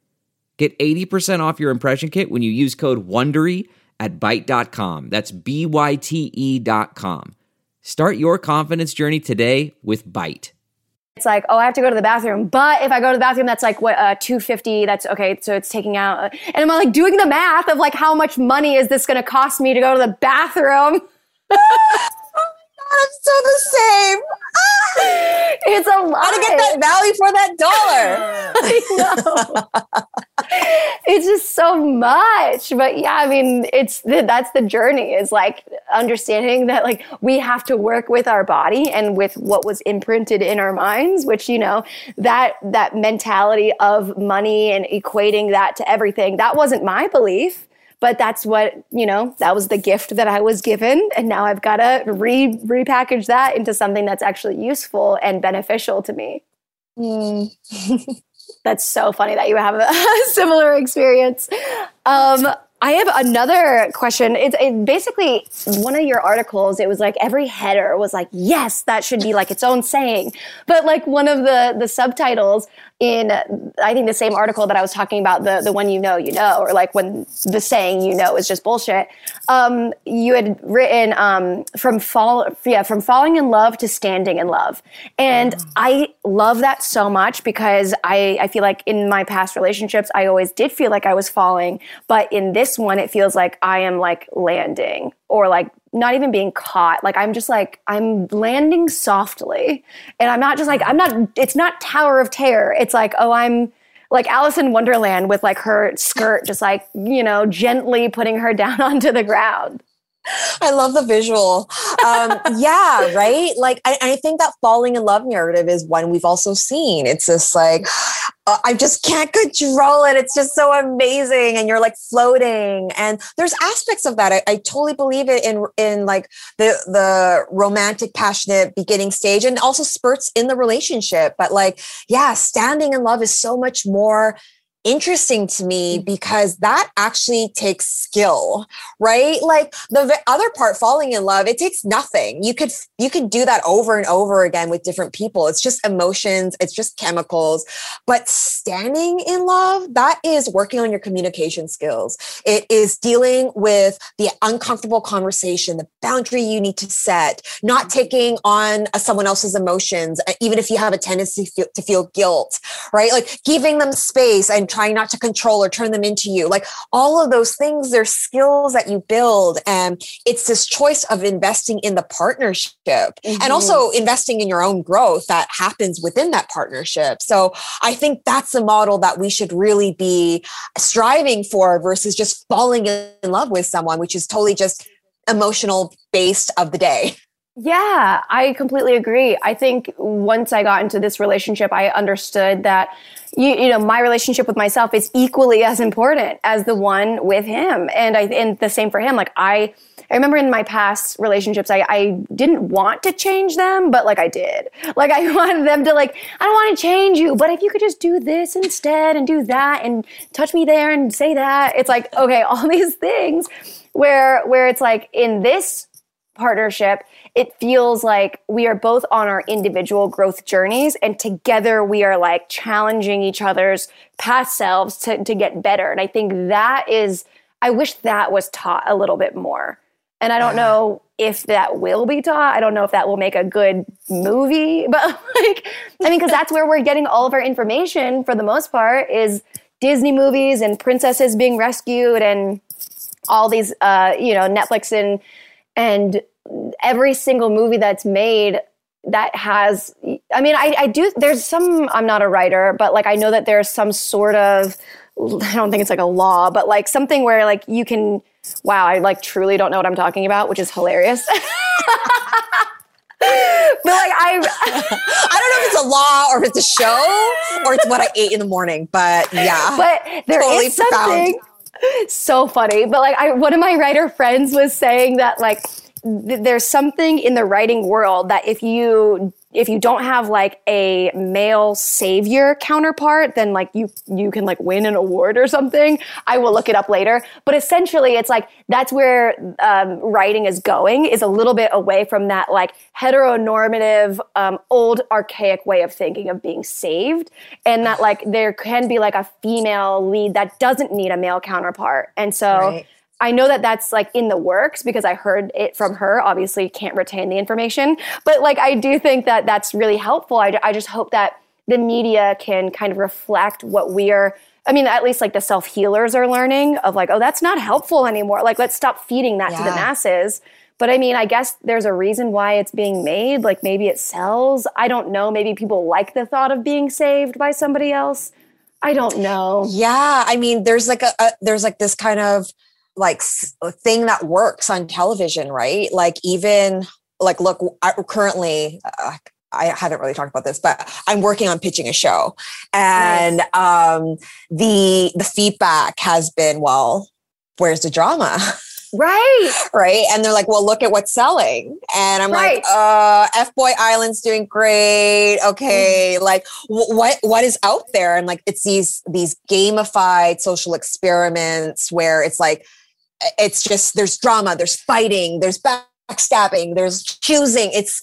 Get 80% off your impression kit when you use code WONDERY at Byte.com. That's B-Y-T-E dot com. Start your confidence journey today with Byte. It's like, oh, I have to go to the bathroom. But if I go to the bathroom, that's like what uh, 250. That's okay. So it's taking out, uh, and I'm like doing the math of like how much money is this going to cost me to go to the bathroom? I'm so the same. It's a lot. To get that value for that dollar? I know. it's just so much. But yeah, I mean, it's the, that's the journey is like understanding that like we have to work with our body and with what was imprinted in our minds, which, you know, that, that mentality of money and equating that to everything, that wasn't my belief but that's what you know that was the gift that i was given and now i've got to re repackage that into something that's actually useful and beneficial to me mm. that's so funny that you have a similar experience um, I have another question. It's it basically one of your articles. It was like every header was like, "Yes, that should be like its own saying." But like one of the the subtitles in I think the same article that I was talking about the the one you know you know or like when the saying you know is just bullshit. Um, you had written um, from fall yeah from falling in love to standing in love, and mm. I love that so much because I I feel like in my past relationships I always did feel like I was falling, but in this one it feels like I am like landing or like not even being caught. Like I'm just like I'm landing softly, and I'm not just like I'm not. It's not Tower of Terror. It's like oh I'm like Alice in Wonderland with like her skirt just like you know gently putting her down onto the ground. I love the visual. Um, yeah, right. Like, I, I, think that falling in love narrative is one we've also seen. It's just like, uh, I just can't control it. It's just so amazing, and you're like floating. And there's aspects of that. I, I totally believe it in in like the the romantic, passionate beginning stage, and also spurts in the relationship. But like, yeah, standing in love is so much more interesting to me mm. because that actually takes skill right? Like the other part falling in love it takes nothing. You could you could do that over and over again with different people. It's just emotions it's just chemicals. But standing in love that is working on your communication skills. It is dealing with the uncomfortable conversation the boundary you need to set not mm. taking on someone else's emotions even if you have a tendency to feel guilt right? Like giving them space and trying not to control or turn them into you. Like all of those things, they're skills that you build. And it's this choice of investing in the partnership mm-hmm. and also investing in your own growth that happens within that partnership. So I think that's a model that we should really be striving for versus just falling in love with someone, which is totally just emotional based of the day. Yeah, I completely agree. I think once I got into this relationship, I understood that you, you know my relationship with myself is equally as important as the one with him, and I and the same for him. Like I, I remember in my past relationships, I, I didn't want to change them, but like I did. Like I wanted them to like I don't want to change you, but if you could just do this instead and do that and touch me there and say that, it's like okay, all these things where where it's like in this partnership it feels like we are both on our individual growth journeys and together we are like challenging each other's past selves to, to get better. And I think that is, I wish that was taught a little bit more. And I don't know if that will be taught. I don't know if that will make a good movie, but like, I mean, because that's where we're getting all of our information for the most part is Disney movies and princesses being rescued and all these, uh, you know, Netflix and and every single movie that's made that has i mean I, I do there's some i'm not a writer but like i know that there's some sort of i don't think it's like a law but like something where like you can wow i like truly don't know what i'm talking about which is hilarious but like I I don't know if it's a law or if it's a show or it's what I ate in the morning, but yeah. But there totally is something profound. so funny. But like I one of my writer friends was saying that like there's something in the writing world that if you if you don't have like a male savior counterpart then like you you can like win an award or something. I will look it up later. But essentially it's like that's where um, writing is going is a little bit away from that like heteronormative um, old archaic way of thinking of being saved. And that like there can be like a female lead that doesn't need a male counterpart. And so right I know that that's like in the works because I heard it from her. Obviously, can't retain the information, but like I do think that that's really helpful. I, I just hope that the media can kind of reflect what we are. I mean, at least like the self healers are learning of like, oh, that's not helpful anymore. Like, let's stop feeding that yeah. to the masses. But I mean, I guess there's a reason why it's being made. Like maybe it sells. I don't know. Maybe people like the thought of being saved by somebody else. I don't know. Yeah, I mean, there's like a, a there's like this kind of like a thing that works on television, right? Like even like look, I, currently uh, I haven't really talked about this, but I'm working on pitching a show, and nice. um, the the feedback has been, well, where's the drama? Right. right. And they're like, well, look at what's selling. And I'm right. like, uh, F Boy Island's doing great. Okay. Mm. Like w- what, what is out there? And like, it's these, these gamified social experiments where it's like, it's just there's drama, there's fighting, there's backstabbing, there's choosing. It's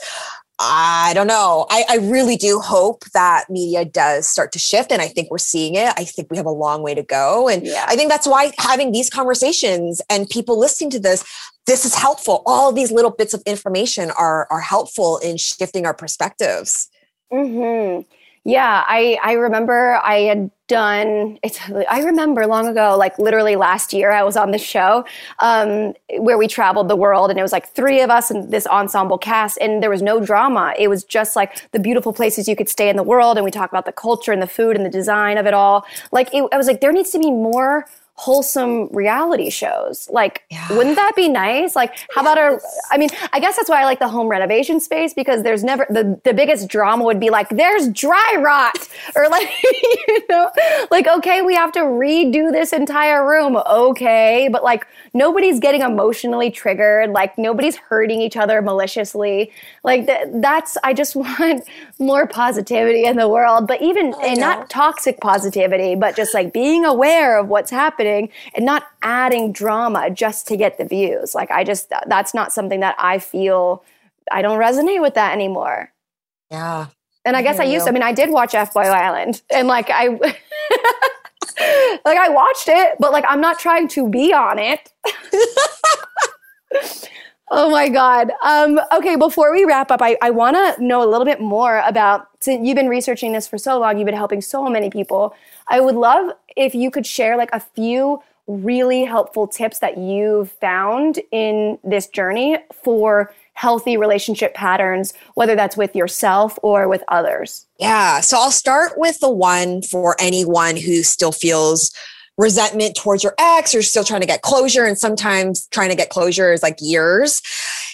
I don't know. I, I, really do hope that media does start to shift, and I think we're seeing it. I think we have a long way to go, and yeah. I think that's why having these conversations and people listening to this, this is helpful. All these little bits of information are are helpful in shifting our perspectives. Hmm. Yeah, I I remember I had done it's i remember long ago like literally last year i was on the show um, where we traveled the world and it was like three of us and this ensemble cast and there was no drama. It was just like the beautiful places you could stay in the world and we talk about the culture and the food and the design of it all. Like it, i was like there needs to be more wholesome reality shows. Like, Yeah. wouldn't that be nice? Like, how about a, I mean, I guess that's why I like the home renovation space because there's never, the, the biggest drama would be like, there's dry rot or like, you know, like, okay, we have to redo this entire room. Okay. But like, nobody's getting emotionally triggered. Like, nobody's hurting each other maliciously. Like, th- that's, I just want more positivity in the world, but even, and not toxic positivity, but just like being aware of what's happening and not adding drama just to get the views. Like I just that's not something that I feel I don't resonate with that anymore. Yeah. And I guess I used to, I mean I did watch F Boy Island and like I like I watched it, but like I'm not trying to be on it. Oh my God. Um, okay, before we wrap up, I, I want to know a little bit more about, since you've been researching this for so long, you've been helping so many people. I would love if you could share like a few really helpful tips that you've found in this journey for healthy relationship patterns, whether that's with yourself or with others. Yeah. So I'll start with the one for anyone who still feels resentment towards your ex or you're still trying to get closure. And sometimes trying to get closure is like years.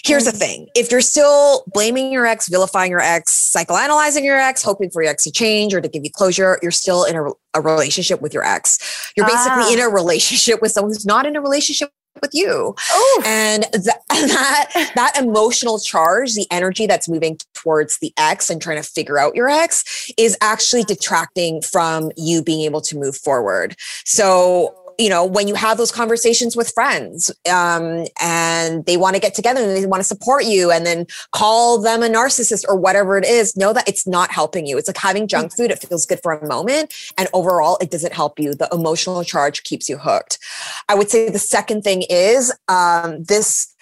Here's the thing if you're still blaming your ex, vilifying your ex, psychoanalyzing your ex, hoping for your ex to change or to give you closure, you're still in a, a relationship with your ex. You're basically Ah. in a relationship with someone who's not in a relationship with you. Oh. And th- that that emotional charge the energy that's moving towards the ex and trying to figure out your ex is actually detracting from you being able to move forward. So you know when you have those conversations with friends um, and they want to get together and they want to support you and then call them a narcissist or whatever it is know that it's not helping you. It's like having junk food it feels good for a moment and overall it doesn't help you. The emotional charge keeps you hooked. I would say the second thing is um, this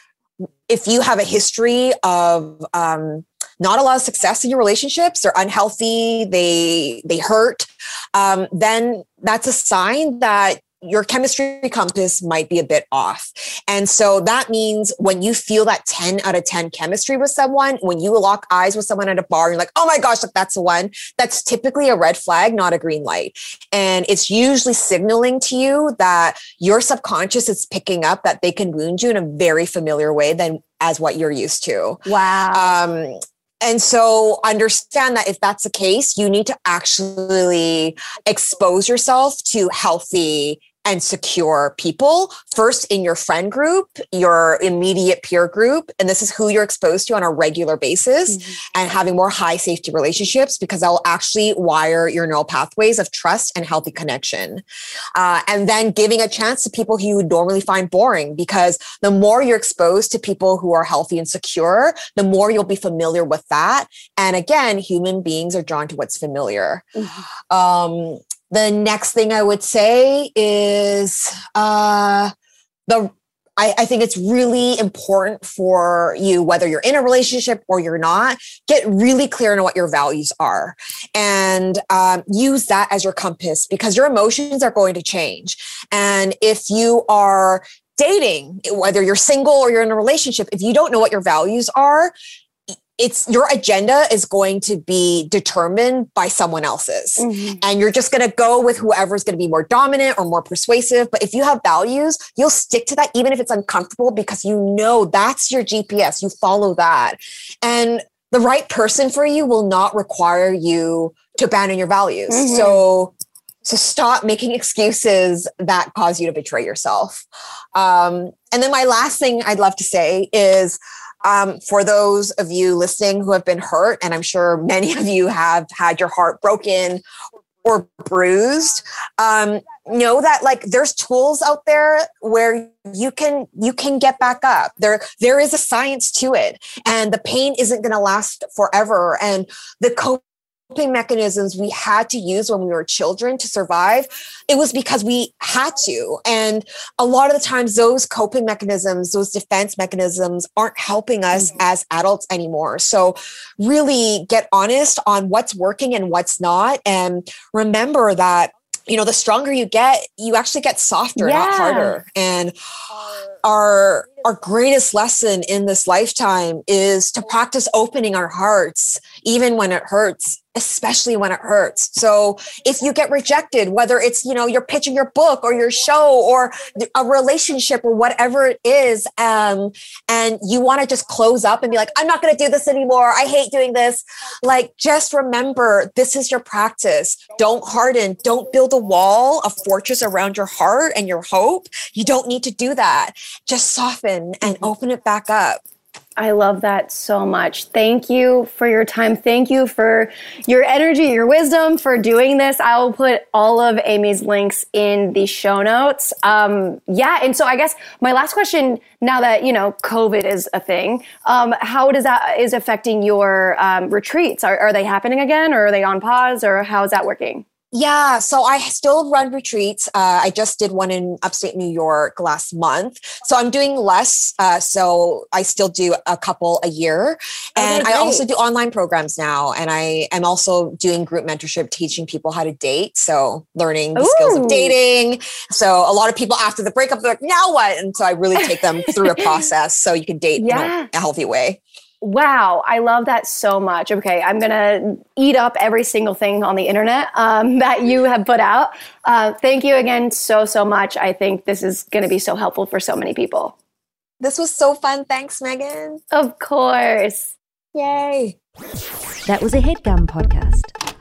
if you have a history of um, not a lot of success in your relationships they're unhealthy they they hurt um, then that's a sign that your chemistry compass might be a bit off. And so that means when you feel that 10 out of 10 chemistry with someone, when you lock eyes with someone at a bar, you're like, oh my gosh, look, that's the one. That's typically a red flag, not a green light. And it's usually signaling to you that your subconscious is picking up that they can wound you in a very familiar way than as what you're used to. Wow. Um, and so understand that if that's the case, you need to actually expose yourself to healthy and secure people first in your friend group, your immediate peer group. And this is who you're exposed to on a regular basis and having more high safety relationships because that will actually wire your neural pathways of trust and healthy connection. Uh, and then giving a chance to people who you would normally find boring because the more you're exposed to people who are healthy and secure, the more you'll be familiar with that. And again, human beings are drawn to what's familiar. Um, the next thing I would say is uh, the I, I think it's really important for you, whether you're in a relationship or you're not, get really clear on what your values are and um, use that as your compass because your emotions are going to change. And if you are dating, whether you're single or you're in a relationship, if you don't know what your values are, it's your agenda is going to be determined by someone else's. Mhm. and you're just going to go with whoever's going to be more dominant or more persuasive. But if you have values you'll stick to that even if it's uncomfortable because you know that's your gps you follow that. And the right person for you will not require you to abandon your values. Mhm. so so stop making excuses that cause you to betray yourself. Um, and then my last thing i'd love to say is um, for those of you listening who have been hurt, and I'm sure many of you have had your heart broken or bruised, um, know that like there's tools out there where you can you can get back up. There there is a science to it, and the pain isn't going to last forever. And the mechanisms we had to use when we were children to survive, it was because we had to. And a lot of the times those coping mechanisms those defense mechanisms aren't helping us mm-hmm. as adults anymore. So really get honest on what's working and what's not and remember that you know the stronger you get you actually get softer not harder. And our our greatest lesson in this lifetime is to practice opening our hearts, even when it hurts, especially when it hurts. So if you get rejected, whether it's, you know, you're pitching your book or your show or a relationship or whatever it is, um, and you want to just close up and be like, I'm not going to do this anymore. I hate doing this. Like, just remember this is your practice. Don't harden. Don't build a wall, a fortress around your heart and your hope. You don't need to do that. Just soften and open it back up. I love that so much. Thank you for your time. Thank you for your energy, your wisdom for doing this. I will put all of Amy's links in the show notes. Um, yeah, and so I guess my last question, now that you know COVID is a thing, um, how does that is affecting your um, retreats? Are, are they happening again, or are they on pause, or how is that working? Yeah, so I still run retreats. Uh, I just did one in upstate New York last month. So I'm doing less. Uh, so I still do a couple a year. And okay, I also do online programs now. And I am also doing group mentorship, teaching people how to date. So learning the Ooh. skills of dating. So a lot of people after the breakup, they're like, now what? And so I really take them through a process so you can date yeah. in a healthy way. Wow, I love that so much. Okay, I'm gonna eat up every single thing on the internet um, that you have put out. Uh, thank you again so, so much. I think this is gonna be so helpful for so many people. This was so fun. Thanks, Megan. Of course. Yay. That was a headgum podcast.